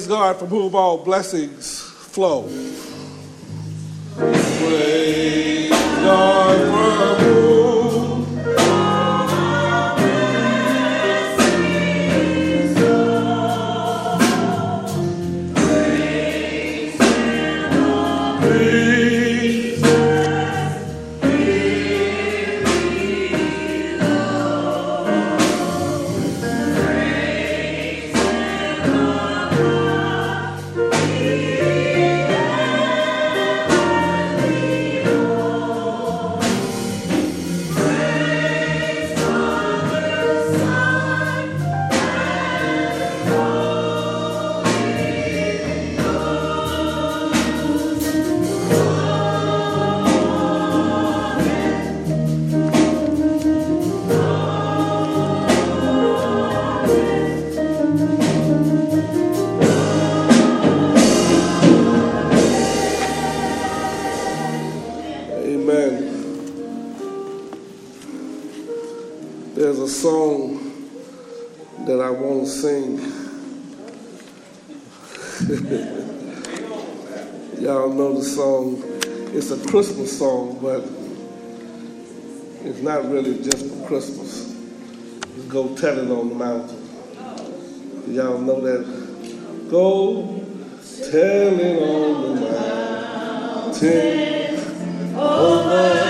Praise God from whom all blessings flow. Praise God from whom a song that I want to sing. Y'all know the song. It's a Christmas song, but it's not really just for Christmas. It's Go Tell It on the Mountain. Y'all know that? Go tell it on the mountain. Over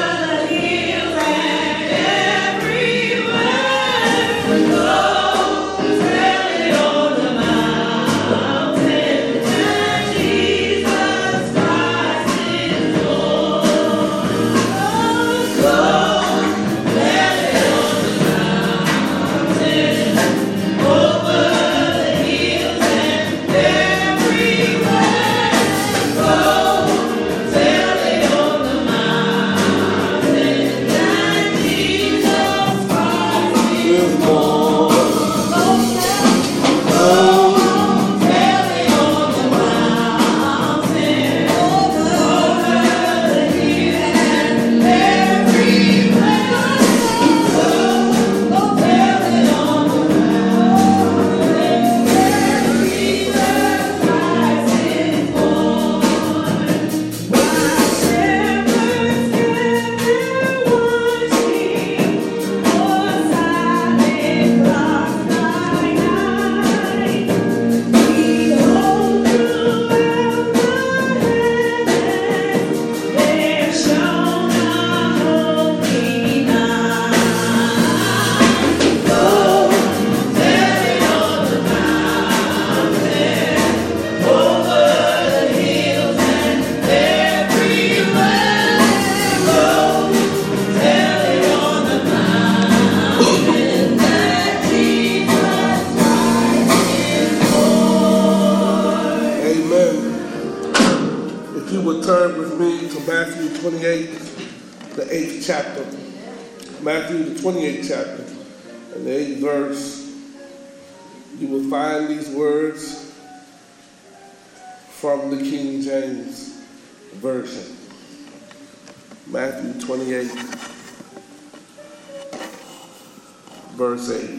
8.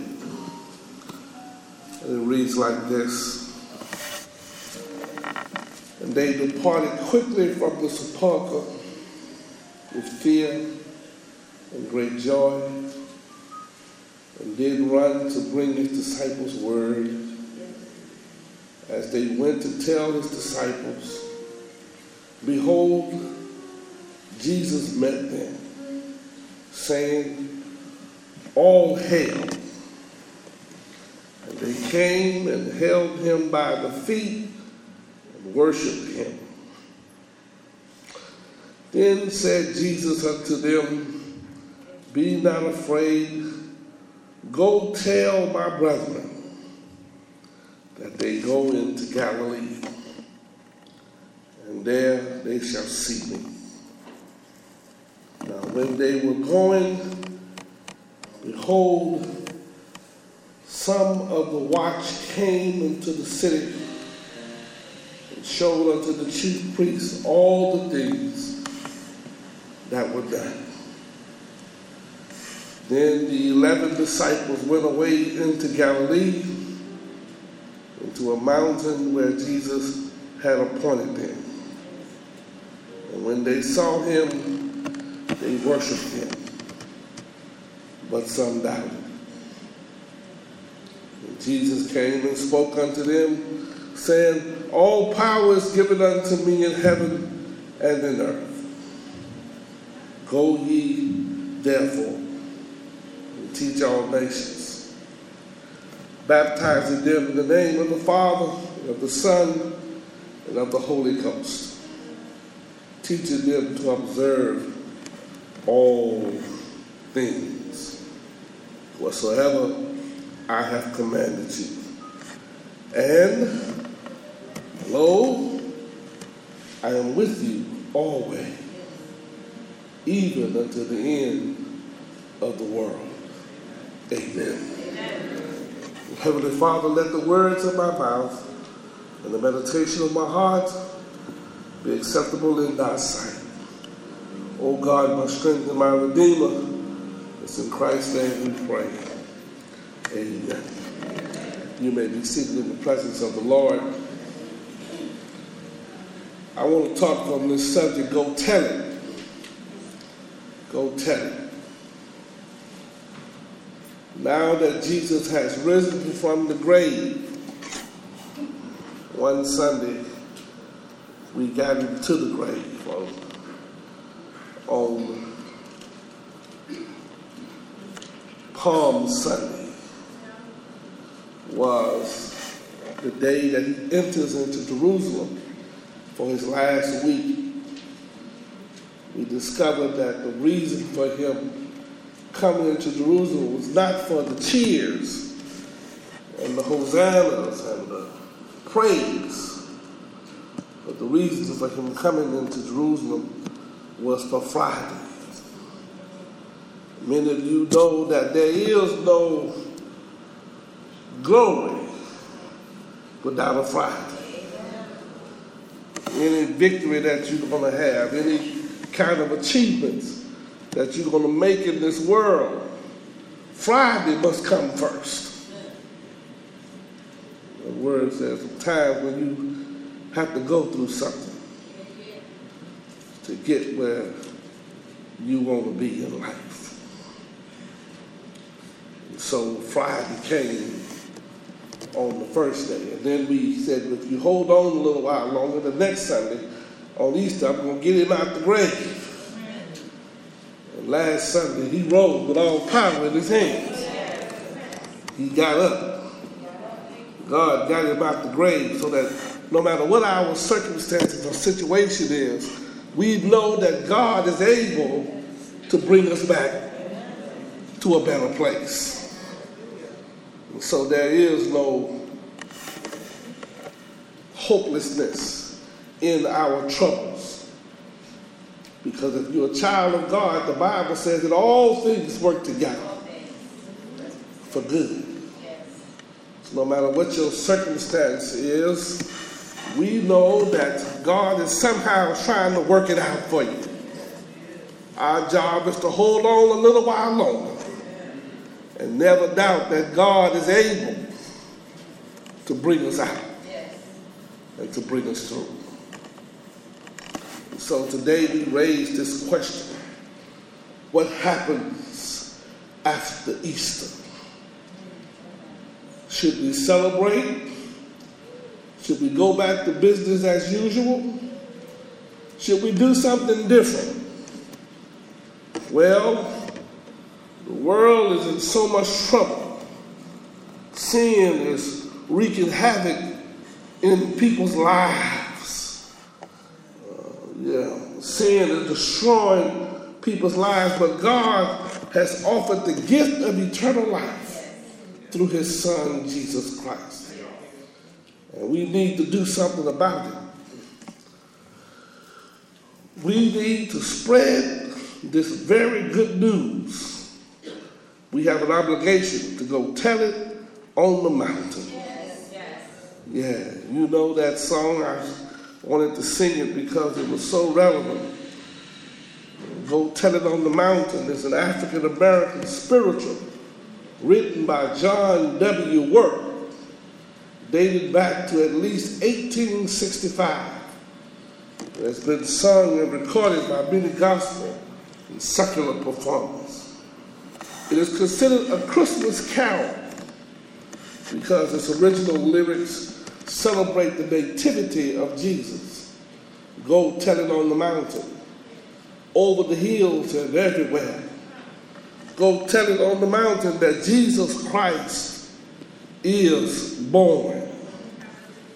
And it reads like this. And they departed quickly from the sepulchre with fear and great joy, and did run to bring his disciples word. As they went to tell his disciples, behold, Jesus met them, saying, All hail. Came and held him by the feet and worshiped him. Then said Jesus unto them, Be not afraid, go tell my brethren that they go into Galilee, and there they shall see me. Now, when they were going, behold, some of the watch came into the city and showed unto the chief priests all the things that were done. Then the eleven disciples went away into Galilee, into a mountain where Jesus had appointed them. And when they saw him, they worshiped him. But some doubted. Jesus came and spoke unto them, saying, All power is given unto me in heaven and in earth. Go ye therefore and teach all nations, baptizing them in the name of the Father, and of the Son, and of the Holy Ghost, teaching them to observe all things whatsoever I have commanded you. And lo, I am with you always even unto the end of the world. Amen. Amen. Heavenly Father, let the words of my mouth and the meditation of my heart be acceptable in thy sight. O God, my strength and my redeemer, it's in Christ's name we pray. Amen. Uh, you may be seated in the presence of the Lord. I want to talk on this subject, go tell it. Go tell it. Now that Jesus has risen from the grave, one Sunday we got into the grave on, on Palm Sunday was the day that he enters into Jerusalem for his last week we discovered that the reason for him coming into Jerusalem was not for the cheers and the hosannas and the praise, but the reason for him coming into Jerusalem was for Friday. Many of you know that there is no glory without a Friday. Any victory that you're going to have, any kind of achievements that you're going to make in this world, Friday must come first. The word says, time when you have to go through something to get where you want to be in life. so Friday came on the first day. And then we said, if you hold on a little while longer, the next Sunday, on Easter, I'm going to get him out the grave. And last Sunday, he rose with all power in his hands. He got up. God got him out the grave so that no matter what our circumstances or situation is, we know that God is able to bring us back to a better place. So there is no hopelessness in our troubles. Because if you're a child of God, the Bible says that all things work together for good. So no matter what your circumstance is, we know that God is somehow trying to work it out for you. Our job is to hold on a little while longer and never doubt that God is able to bring us out and to bring us through. So today we raise this question What happens after Easter? Should we celebrate? Should we go back to business as usual? Should we do something different? Well, the world is in so much trouble. Sin is wreaking havoc in people's lives uh, yeah, sin is destroying people's lives, but God has offered the gift of eternal life through his son, Jesus Christ. And we need to do something about it. We need to spread this very good news. We have an obligation to go tell it on the mountain. Yes, yes. Yeah, you know that song. I wanted to sing it because it was so relevant. Go Tell It on the Mountain is an African American spiritual written by John W. Work dated back to at least 1865. It's been sung and recorded by many gospel and secular performers. It is considered a Christmas carol because its original lyrics celebrate the nativity of Jesus. Go tell it on the mountain, over the hills and everywhere. Go tell it on the mountain that Jesus Christ is born.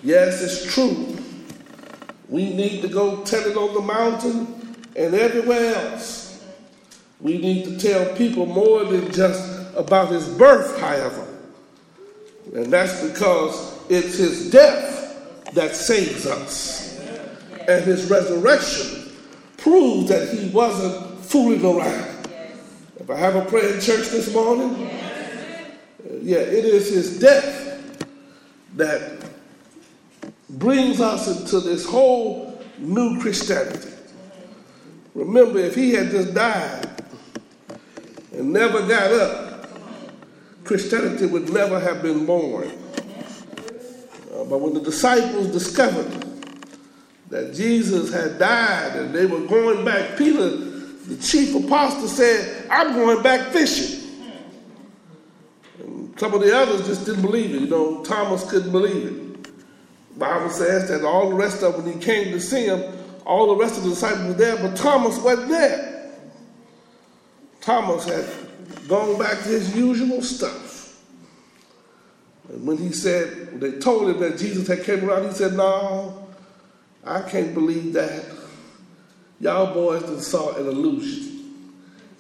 Yes, it's true. We need to go tell it on the mountain and everywhere else. We need to tell people more than just about his birth, however. And that's because it's his death that saves us. And his resurrection proves that he wasn't fooling around. If I have a prayer in church this morning, uh, yeah, it is his death that brings us into this whole new Christianity. Remember, if he had just died and never got up, Christianity would never have been born. Uh, but when the disciples discovered that Jesus had died and they were going back, Peter, the chief apostle, said, I'm going back fishing. And some of the others just didn't believe it. You know, Thomas couldn't believe it. Bible says that all the rest of them, when he came to see him, all the rest of the disciples were there, but Thomas wasn't there. Thomas had gone back to his usual stuff. And when he said, they told him that Jesus had came around, he said, no, I can't believe that. Y'all boys just saw an illusion.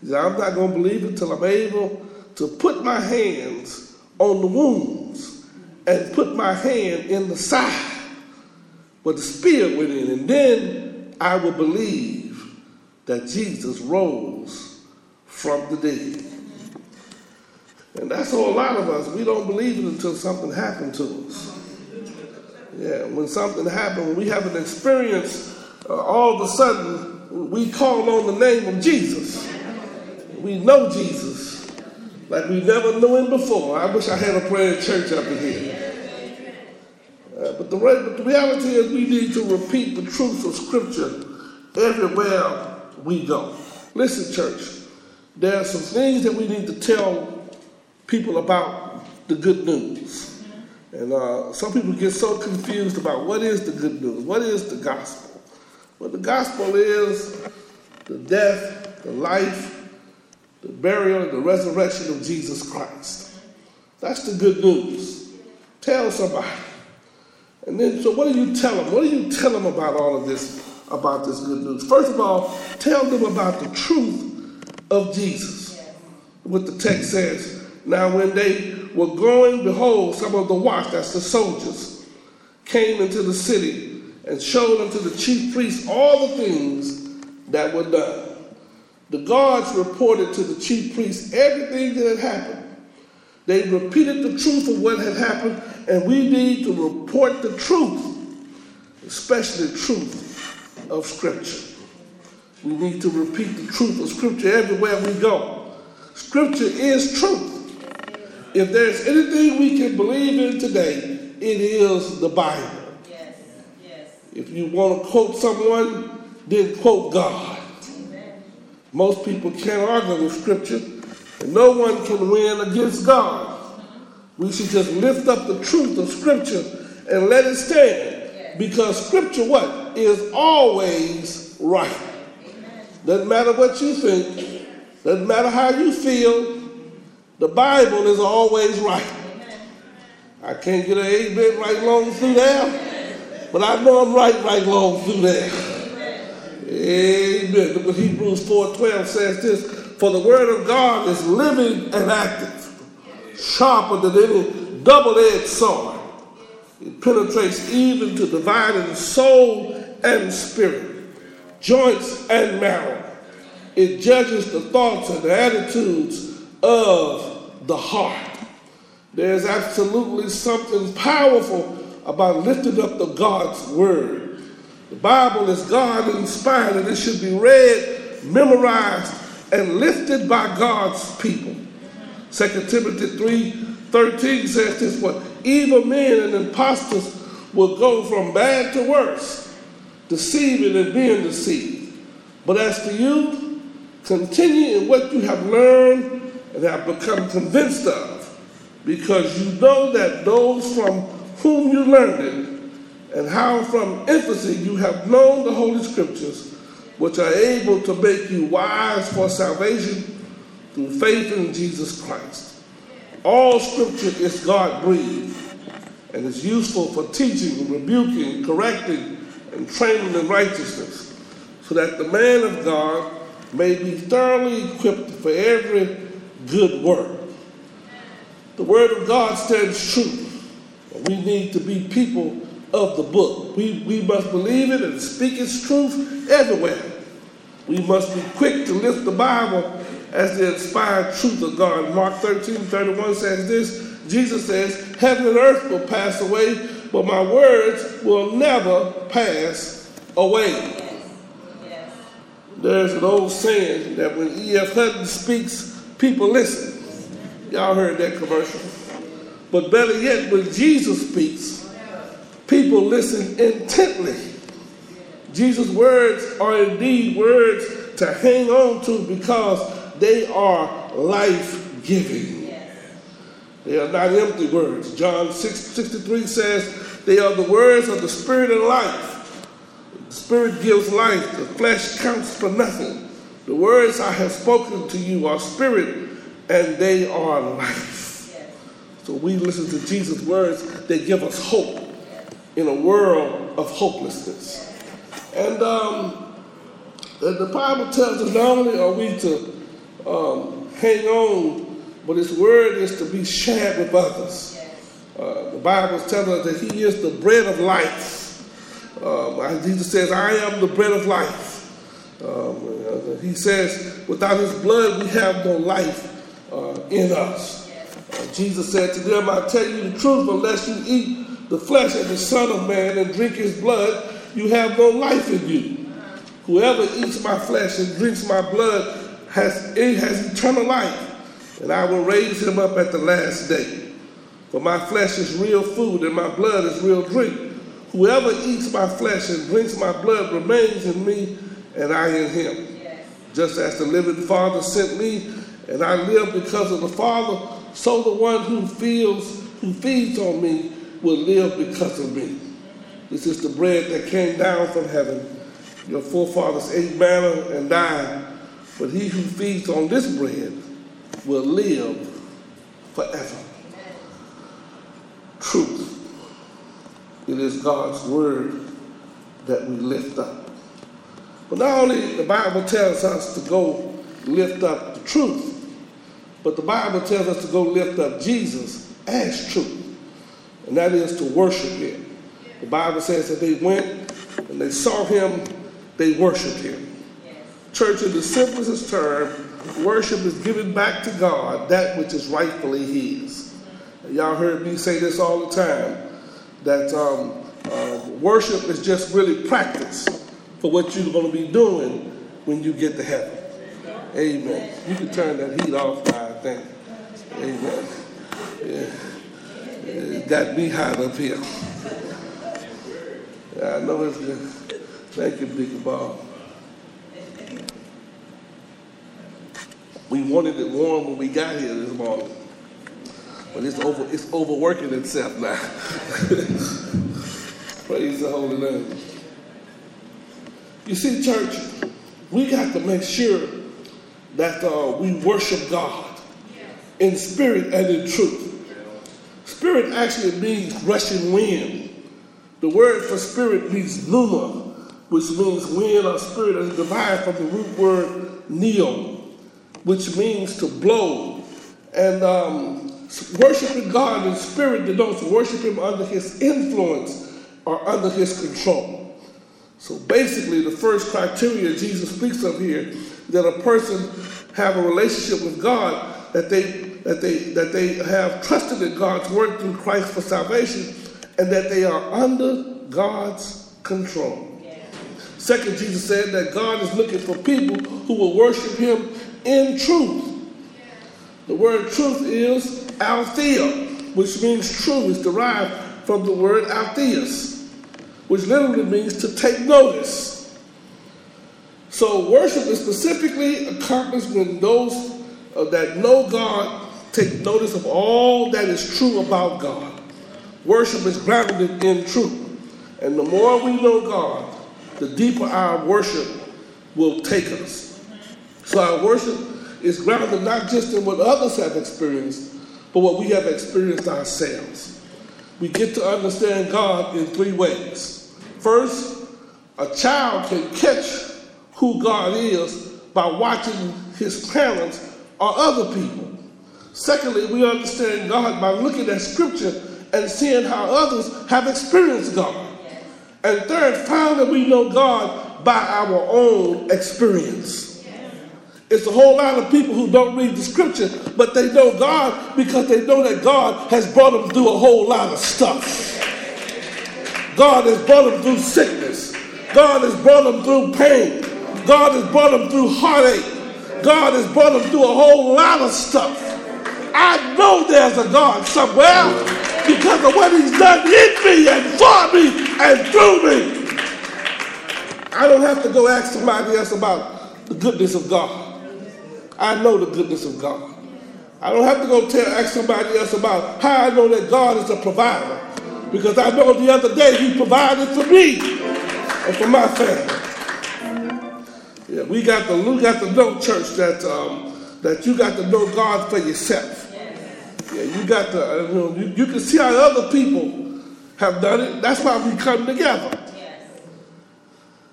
He said, I'm not going to believe it until I'm able to put my hands on the wounds and put my hand in the side where the spear went in, and then I will believe that Jesus rose from the dead. And that's a lot of us. We don't believe it until something happened to us. Yeah, when something happened, when we have an experience, uh, all of a sudden we call on the name of Jesus. We know Jesus like we never knew him before. I wish I had a prayer church up in here. Uh, but, the, but the reality is we need to repeat the truth of Scripture everywhere we go. Listen, church, there are some things that we need to tell people about the good news. And uh, some people get so confused about what is the good news, what is the gospel. Well, the gospel is the death, the life, the burial, and the resurrection of Jesus Christ. That's the good news. Tell somebody. And then, so what do you tell them? What do you tell them about all of this, about this good news? First of all, tell them about the truth of Jesus. What the text says. Now, when they were going, behold, some of the watch, that's the soldiers, came into the city and showed unto the chief priests all the things that were done. The guards reported to the chief priests everything that had happened. They repeated the truth of what had happened, and we need to report the truth, especially the truth of Scripture. We need to repeat the truth of Scripture everywhere we go. Scripture is truth. If there's anything we can believe in today, it is the Bible. Yes, yes. If you want to quote someone, then quote God. Amen. Most people can't argue with Scripture and no one can win against God. We should just lift up the truth of Scripture and let it stand. Because Scripture, what? Is always right. Doesn't matter what you think, doesn't matter how you feel, the Bible is always right. I can't get an amen right long through there, but I know I'm right right long through there. Amen. Look Hebrews 4.12 says this, for the word of God is living and active, sharper than any double-edged sword. It penetrates even to dividing soul and spirit, joints and marrow. It judges the thoughts and the attitudes of the heart. There's absolutely something powerful about lifting up the God's word. The Bible is God inspired and it should be read, memorized, and lifted by God's people. 2 Timothy 3 13 says this what evil men and impostors will go from bad to worse, deceiving and being deceived. But as to you, continue in what you have learned and have become convinced of, because you know that those from whom you learned it, and how from infancy you have known the Holy Scriptures, which are able to make you wise for salvation through faith in Jesus Christ. All Scripture is God breathed and is useful for teaching, rebuking, correcting, and training in righteousness, so that the man of God may be thoroughly equipped for every good work. The Word of God stands true. We need to be people of the book. We, we must believe it and speak its truth everywhere. We must be quick to lift the Bible as the inspired truth of God. Mark 13, 31 says this Jesus says, Heaven and earth will pass away, but my words will never pass away. Yes. Yes. There's an old saying that when E.F. Hutton speaks, people listen. Y'all heard that commercial. But better yet, when Jesus speaks, people listen intently. Jesus' words are indeed words to hang on to because they are life giving. They are not empty words. John 6, 63 says, They are the words of the Spirit and life. The Spirit gives life, the flesh counts for nothing. The words I have spoken to you are spirit and they are life. So we listen to Jesus' words, they give us hope in a world of hopelessness. And um, the Bible tells us not only are we to um, hang on but his word is to be shared with others. Uh, the Bible tells us that he is the bread of life. Um, Jesus says, I am the bread of life. Um, uh, he says, without his blood, we have no life uh, in us. Uh, Jesus said to them, I tell you the truth, unless you eat the flesh of the Son of Man and drink his blood, you have no life in you. Whoever eats my flesh and drinks my blood has, has eternal life and I will raise him up at the last day. For my flesh is real food, and my blood is real drink. Whoever eats my flesh and drinks my blood remains in me, and I in him. Just as the living Father sent me, and I live because of the Father, so the one who feels, who feeds on me, will live because of me. This is the bread that came down from heaven. Your forefathers ate manna and died, but he who feeds on this bread will live forever. Truth. It is God's word that we lift up. But not only the Bible tells us to go lift up the truth, but the Bible tells us to go lift up Jesus as truth. And that is to worship him. The Bible says that they went and they saw him, they worshiped him. Church, in the simplest term, worship is giving back to God that which is rightfully His. Y'all heard me say this all the time that um, uh, worship is just really practice for what you're going to be doing when you get to heaven. Amen. You can turn that heat off I think. Amen. Yeah. It got me hot up here. Yeah, I know it's good. Thank you, Big Bob. We wanted it warm when we got here this morning. But it's over it's overworking itself now. Praise the holy name. You see, church, we got to make sure that uh, we worship God in spirit and in truth. Spirit actually means rushing wind. The word for spirit means pneuma, which means wind or spirit, is derived from the root word neo, which means to blow. And um, worshiping God in spirit denotes worship Him under His influence or under His control. So basically, the first criteria Jesus speaks of here that a person have a relationship with God, that they that they that they have trusted in God's work through Christ for salvation, and that they are under God's control. Second, Jesus said that God is looking for people who will worship Him in truth. The word truth is aletheia. which means true, is derived from the word alethes, which literally means to take notice. So worship is specifically accomplished when those uh, that know God take notice of all that is true about God. Worship is grounded in truth. And the more we know God, the deeper our worship will take us. So our worship is grounded not just in what others have experienced, but what we have experienced ourselves. We get to understand God in three ways. First, a child can catch who God is by watching his parents or other people. Secondly, we understand God by looking at Scripture and seeing how others have experienced God. And third, finally, we know God by our own experience. It's a whole lot of people who don't read the scripture, but they know God because they know that God has brought them through a whole lot of stuff. God has brought them through sickness. God has brought them through pain. God has brought them through heartache. God has brought them through a whole lot of stuff. I know there's a God somewhere because of what he's done in me and for me and through me. I don't have to go ask somebody else about the goodness of God. I know the goodness of God. I don't have to go tell ask somebody else about how I know that God is a provider. Because I know the other day he provided for me and for my family. Yeah, we got to we got to know, church, that um, that you got to know God for yourself. Yeah, you got to, uh, you, know, you, you, can see how other people have done it. That's why we come together.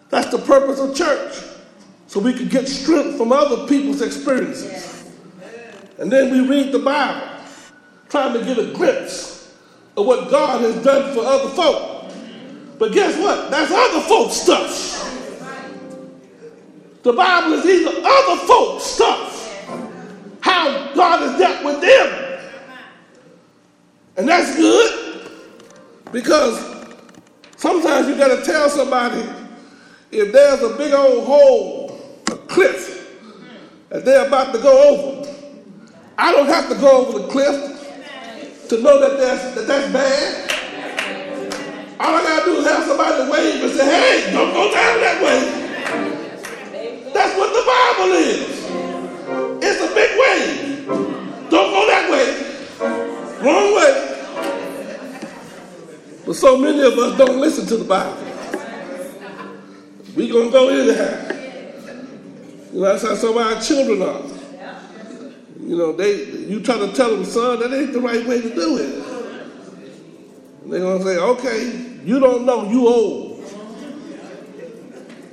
That's the purpose of church. So we can get strength from other people's experiences. And then we read the Bible, trying to get a glimpse of what God has done for other folk. But guess what? That's other folks' stuff. The Bible is either other folks' stuff, how God has dealt with them and that's good because sometimes you got to tell somebody if there's a big old hole, cliff, that they're about to go over. I don't have to go over the cliff to know that that's, that that's bad. All I got to do is have somebody wave and say, hey, don't go down that way. That's what the Bible is. It's a big wave. Don't go that way. Wrong way. But so many of us don't listen to the Bible. we going to go anyhow. You know, that's how some of our children are. You know, they you try to tell them, son, that ain't the right way to do it. They're to say, okay, you don't know, you old.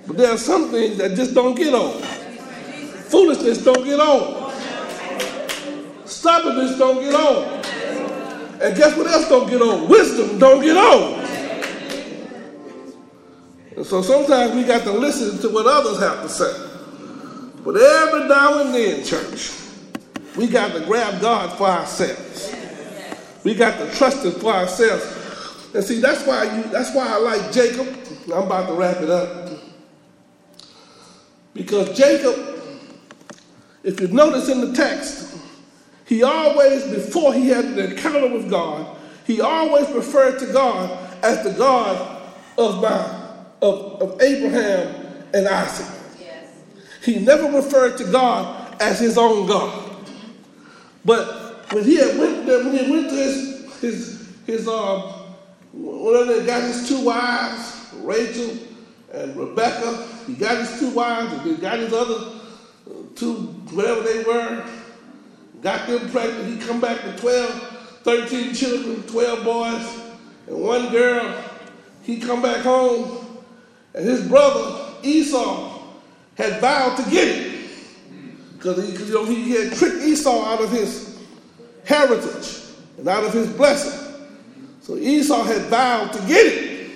But there are some things that just don't get old. Foolishness don't get old. Stubbornness don't get old. And guess what else don't get old? Wisdom don't get old. And so sometimes we got to listen to what others have to say. But every now and then, church, we got to grab God for ourselves. We got to trust Him for ourselves. And see, that's why you that's why I like Jacob. I'm about to wrap it up. Because Jacob, if you notice in the text, he always, before he had an encounter with God, he always referred to God as the God of my of, of Abraham and Isaac. He never referred to God as his own God. But when he had went when he went to his his his um when he got his two wives, Rachel and Rebecca, he got his two wives, and he got his other two, whatever they were, got them pregnant. He come back with 12, 13 children, 12 boys, and one girl. He come back home, and his brother Esau had vowed to get it. Because he, you know, he had tricked Esau out of his heritage and out of his blessing. So Esau had vowed to get it.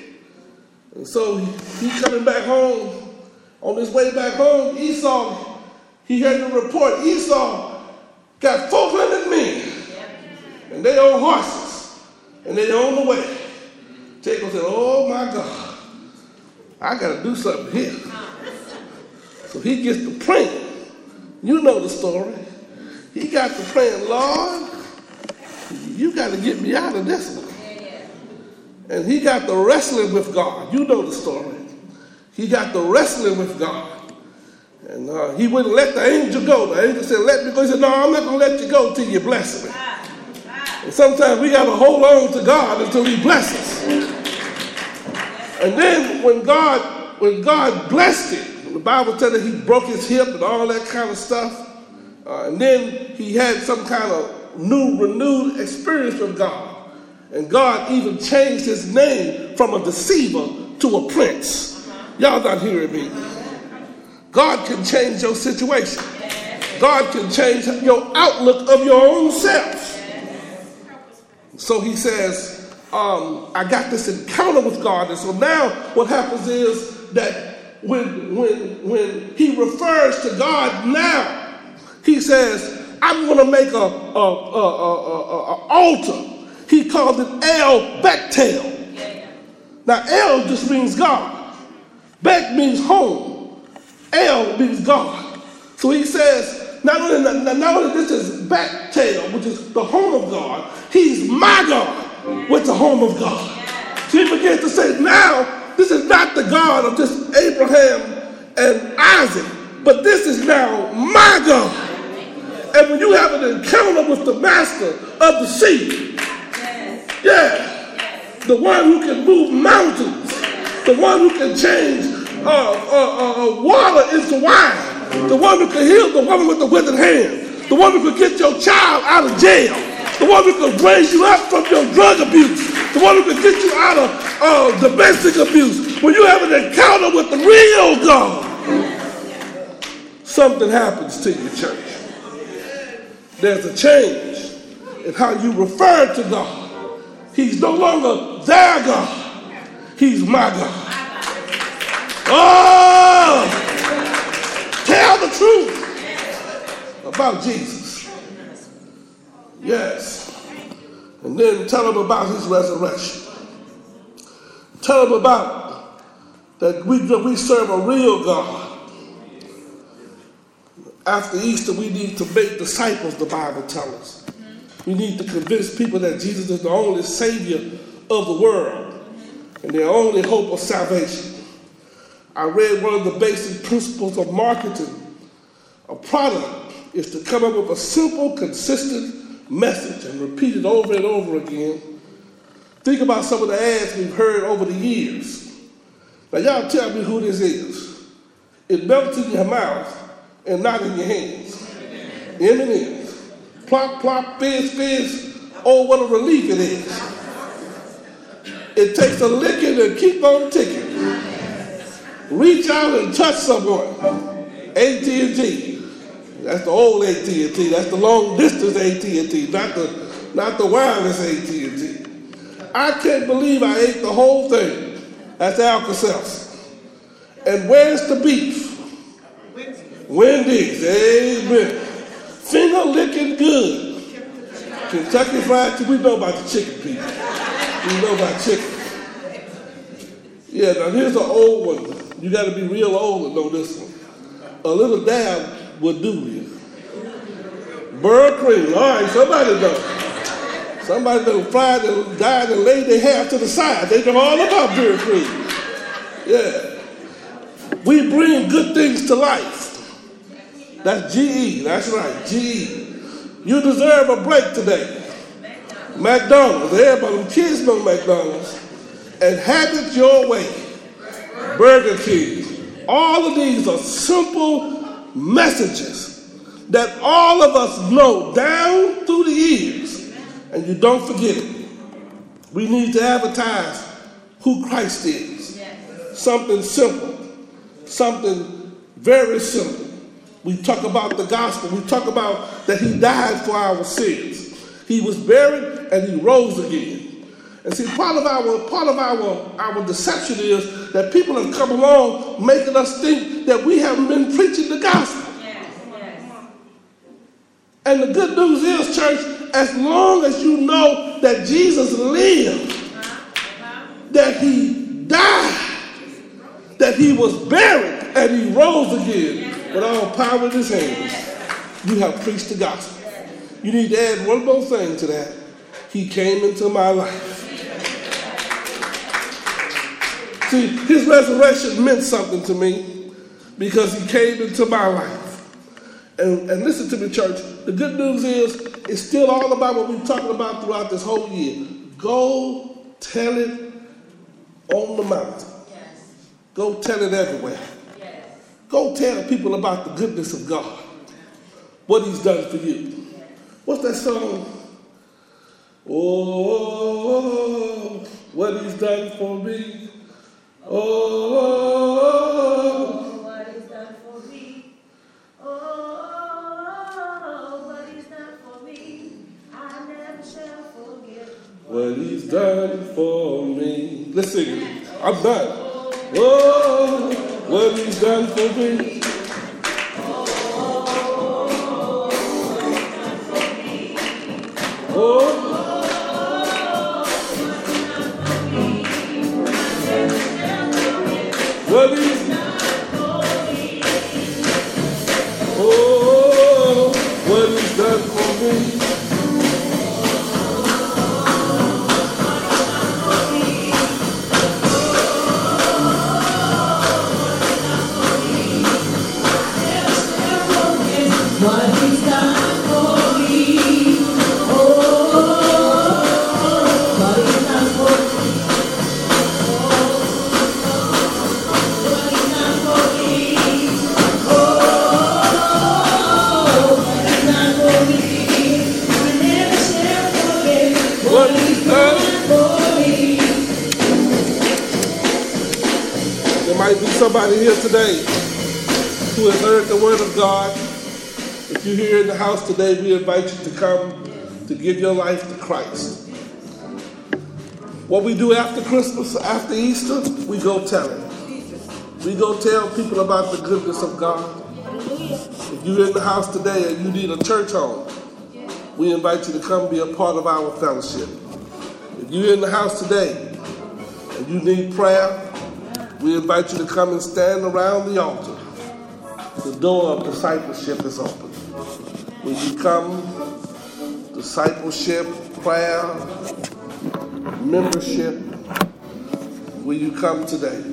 And so he coming back home. On his way back home, Esau, he heard the report. Esau got 400 men, and they own horses, and they on the way. Jacob said, Oh my God, I got to do something here. So he gets the plan. You know the story. He got the plan, Lord, You got to get me out of this one. And he got the wrestling with God. You know the story. He got the wrestling with God. And uh, he wouldn't let the angel go. The angel said, Let me go. He said, No, I'm not going to let you go till you bless me. And sometimes we got to hold on to God until he blesses. And then when God, when God blessed him, the Bible tells that he broke his hip and all that kind of stuff. Uh, and then he had some kind of new, renewed experience with God. And God even changed his name from a deceiver to a prince. Y'all not hearing me. God can change your situation. God can change your outlook of your own self. So he says, um, I got this encounter with God. And so now what happens is that when, when, when he refers to God now, he says, I'm going to make a, a, a, a, altar. He called it El Bethel. Now, El just means God. Bet means home. El means God. So he says, not only, not only this is Bethel, which is the home of God, he's my God, with the home of God. So he begins to say, now, this is not the God of just Abraham and Isaac, but this is now my God. And when you have an encounter with the master of the sea, yeah, the one who can move mountains, the one who can change uh, uh, uh, uh, water into wine, the one who can heal the woman with the withered hand, the one who can get your child out of jail, the one who can raise you up from your drug abuse, the one who can get you out of uh, domestic abuse. When you have an encounter with the real God, something happens to you, church there's a change in how you refer to God. He's no longer their God, He's my God. Oh, tell the truth about Jesus. Yes. And then tell them about his resurrection. Tell them about that we, that we serve a real God after Easter, we need to make disciples, the Bible tells us. We need to convince people that Jesus is the only Savior of the world and their only hope of salvation. I read one of the basic principles of marketing. A product is to come up with a simple, consistent message and repeat it over and over again. Think about some of the ads we've heard over the years. Now, y'all tell me who this is. It melts in your mouth and not in your hands. M&M's. Plop, plop, fizz, fizz. Oh, what a relief it is. It takes a licking and keep on ticking. Reach out and touch someone. AT&T. That's the old AT&T. That's the long distance AT&T, not the not the wireless AT&T. I can't believe I ate the whole thing. That's Alka-Seltzer. And where's the beef? Wendy's, amen. Finger licking good. Kentucky Fried Chicken, we know about the chicken people. We know about chicken. Yeah, now here's an old one. You got to be real old to know this one. A little dab will do you. Brylcreem. All right, somebody know. Somebody done fried and died and laid their hair to the side. They know all about Brylcreem. Yeah. We bring good things to life. That's GE. That's right, GE. You deserve a break today. McDonald's. Everybody, kids know McDonald's. And have it your way. Burger King. All of these are simple messages that all of us know down through the years, and you don't forget it. We need to advertise who Christ is. Something simple, something very simple. We talk about the gospel. We talk about that he died for our sins. He was buried and he rose again. And see, part of our part of our our deception is that people have come along making us think that we haven't been preaching the gospel. And the good news is, church, as long as you know that Jesus lived, that he died, that he was buried, and he rose again, with all power in his hands, you have preached the gospel. You need to add one more thing to that. He came into my life. See, his resurrection meant something to me because he came into my life. And, and listen to me, church. The good news is it's still all about what we're talking about throughout this whole year. Go tell it on the mountain. Yes. Go tell it everywhere. Yes. Go tell people about the goodness of God, what He's done for you. Yes. What's that song? Oh, what He's done for me. Oh, oh, oh, oh, what He's done for me. Oh, what done for me. I never shall forget. What He's done for me. It. I'm done. Oh, what He's done for me. Oh. Today who has heard the word of God. If you're here in the house today, we invite you to come to give your life to Christ. What we do after Christmas, after Easter, we go tell it. We go tell people about the goodness of God. If you're in the house today and you need a church home, we invite you to come be a part of our fellowship. If you're in the house today and you need prayer, we invite you to come and stand around the altar. The door of discipleship is open. When you come, discipleship, prayer, membership, will you come today?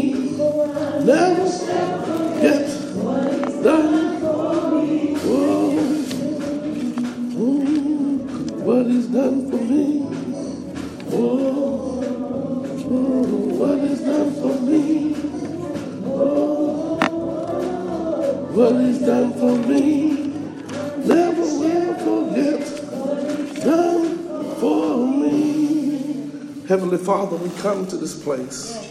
come to this place.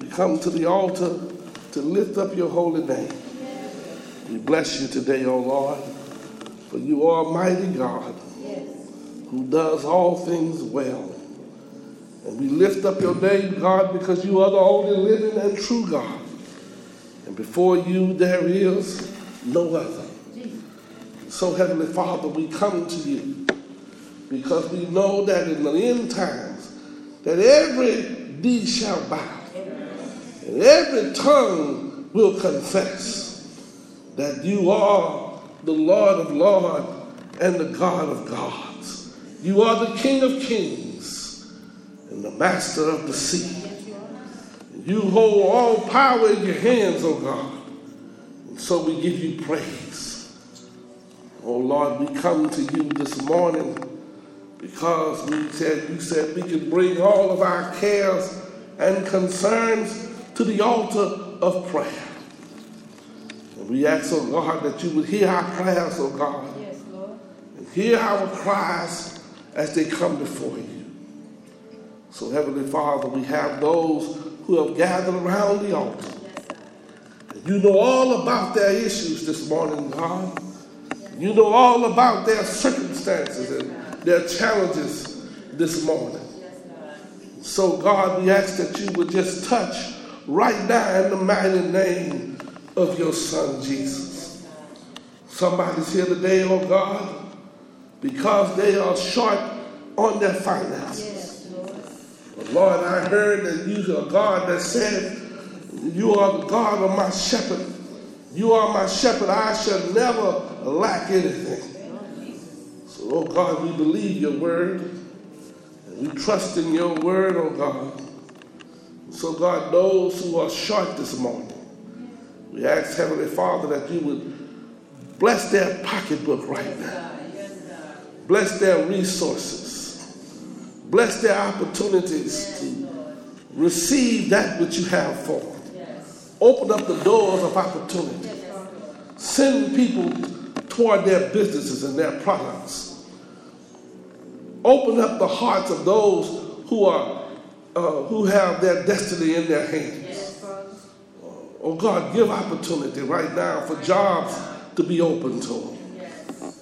We come to the altar to lift up your holy name. We bless you today, O oh Lord, for you are mighty God who does all things well. And we lift up your name, God, because you are the only living and true God. And before you there is no other. So, Heavenly Father, we come to you because we know that in the end time, that every knee shall bow and every tongue will confess that you are the Lord of lords and the God of gods. You are the King of kings and the master of the sea. You hold all power in your hands, O oh God. And so we give you praise. Oh Lord, we come to you this morning because we said you said we can bring all of our cares and concerns to the altar of prayer. And we ask, oh God, that you would hear our prayers, oh God. Yes, Lord. And hear our cries as they come before you. So, Heavenly Father, we have those who have gathered around the altar. Yes, you know all about their issues this morning, God. Yes. You know all about their circumstances and their challenges this morning. So, God, we ask that you would just touch right now in the mighty name of your Son, Jesus. Somebody's here today, oh God, because they are short on their finances. Lord, I heard that you are God that said, You are the God of my shepherd. You are my shepherd. I shall never lack anything. Oh God, we believe your word. And we trust in your word, oh God. So, God, those who are short this morning, we ask, Heavenly Father, that you would bless their pocketbook right now. Bless their resources. Bless their opportunities to receive that which you have for them. Open up the doors of opportunity. Send people toward their businesses and their products. Open up the hearts of those who are uh, who have their destiny in their hands. Oh God, give opportunity right now for jobs to be open to them.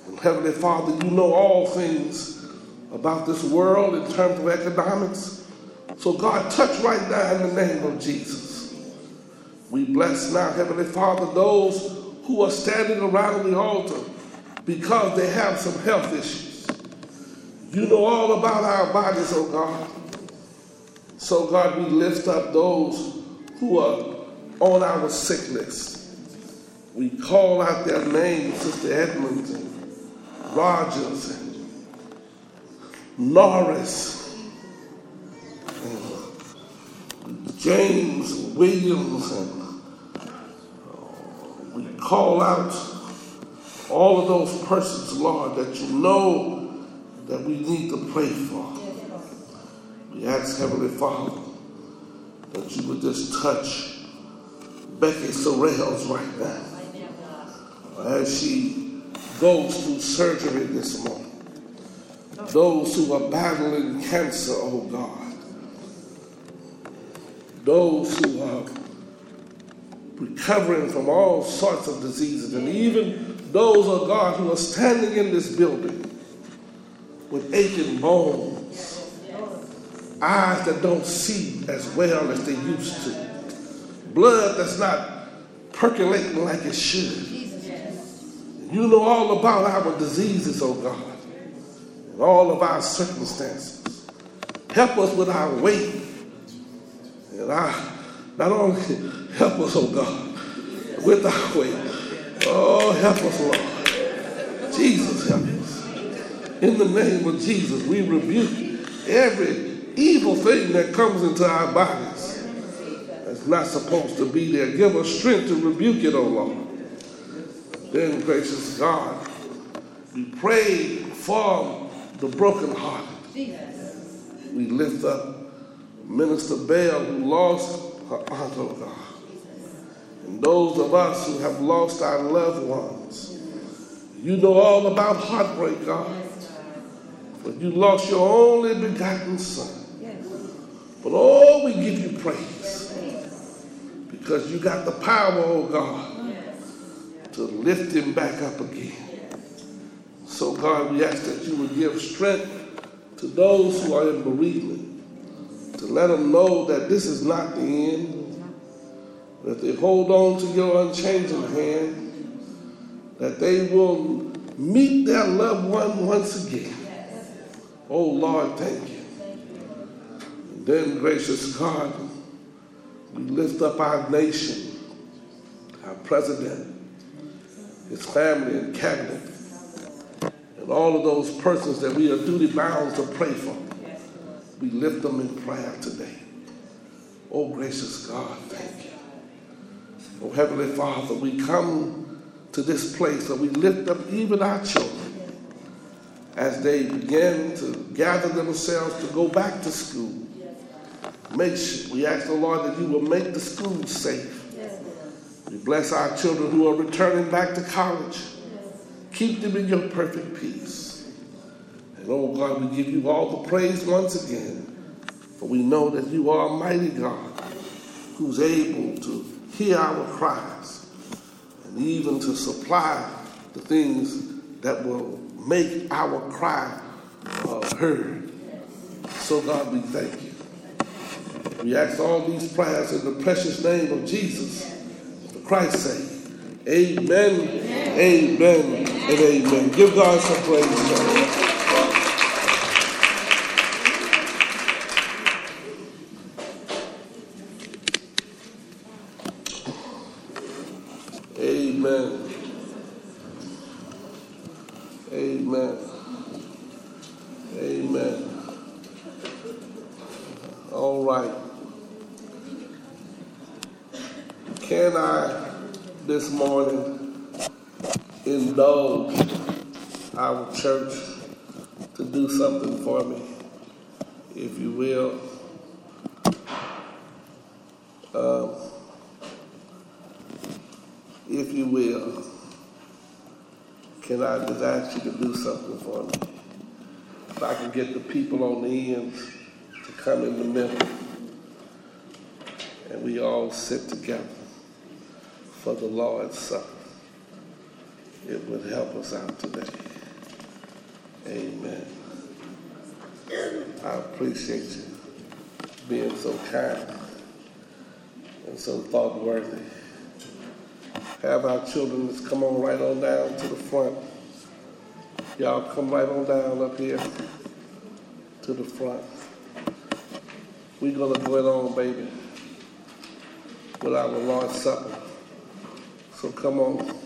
And Heavenly Father, you know all things about this world in terms of economics. So God, touch right now in the name of Jesus. We bless now, Heavenly Father, those who are standing around the altar because they have some health issues. You know all about our bodies, oh God. So, God, we lift up those who are on our sick list. We call out their names, Sister Edmonds and Rogers and Norris and James Williams and uh, we call out all of those persons, Lord, that you know that we need to pray for. We ask, Heavenly Father, that you would just touch Becky Sorrells right now as she goes through surgery this morning. Those who are battling cancer, oh God. Those who are recovering from all sorts of diseases, and even those, oh God, who are standing in this building with aching bones, eyes that don't see as well as they used to, blood that's not percolating like it should. You know all about our diseases, oh God, and all of our circumstances. Help us with our weight. And I, not only help us, oh God, with our weight. Oh, help us, Lord. Jesus, help us. In the name of Jesus, we rebuke every evil thing that comes into our bodies that's not supposed to be there. Give us strength to rebuke it, oh Lord. Then, gracious God, we pray for the brokenhearted. We lift up Minister Bell who lost her aunt, oh God. And those of us who have lost our loved ones. You know all about heartbreak, God. But you lost your only begotten son. But oh, we give you praise. Because you got the power, oh God to lift him back up again. So, God, we ask that you would give strength to those who are in bereavement, to let them know that this is not the end, that they hold on to your unchanging hand, that they will meet their loved one once again. Oh, Lord, thank you. And then, gracious God, we lift up our nation, our president, his family and cabinet, and all of those persons that we are duty bound to pray for. We lift them in prayer today. Oh, gracious God, thank you. Oh, Heavenly Father, we come to this place and we lift up even our children as they begin to gather themselves to go back to school. Make sure, we ask the Lord that you will make the schools safe we bless our children who are returning back to college. Keep them in your perfect peace. And oh God, we give you all the praise once again, for we know that you are a mighty God who's able to hear our cries and even to supply the things that will make our cry uh, heard. So God, we thank you. We ask all these prayers in the precious name of Jesus. For Christ's sake. Amen, amen, and amen. Give God some praise. man. Amen. Amen. Amen. All right. Can I this morning indulge our church to do something for me, if you will? Um, if you will, can I just ask you to do something for me? If I can get the people on the ends to come in the middle and we all sit together for the Lord's Supper, it would help us out today. Amen. I appreciate you being so kind and so thought worthy have our children just come on right on down to the front. Y'all come right on down up here to the front. We're gonna go it on, baby, with our Lord's Supper. So come on.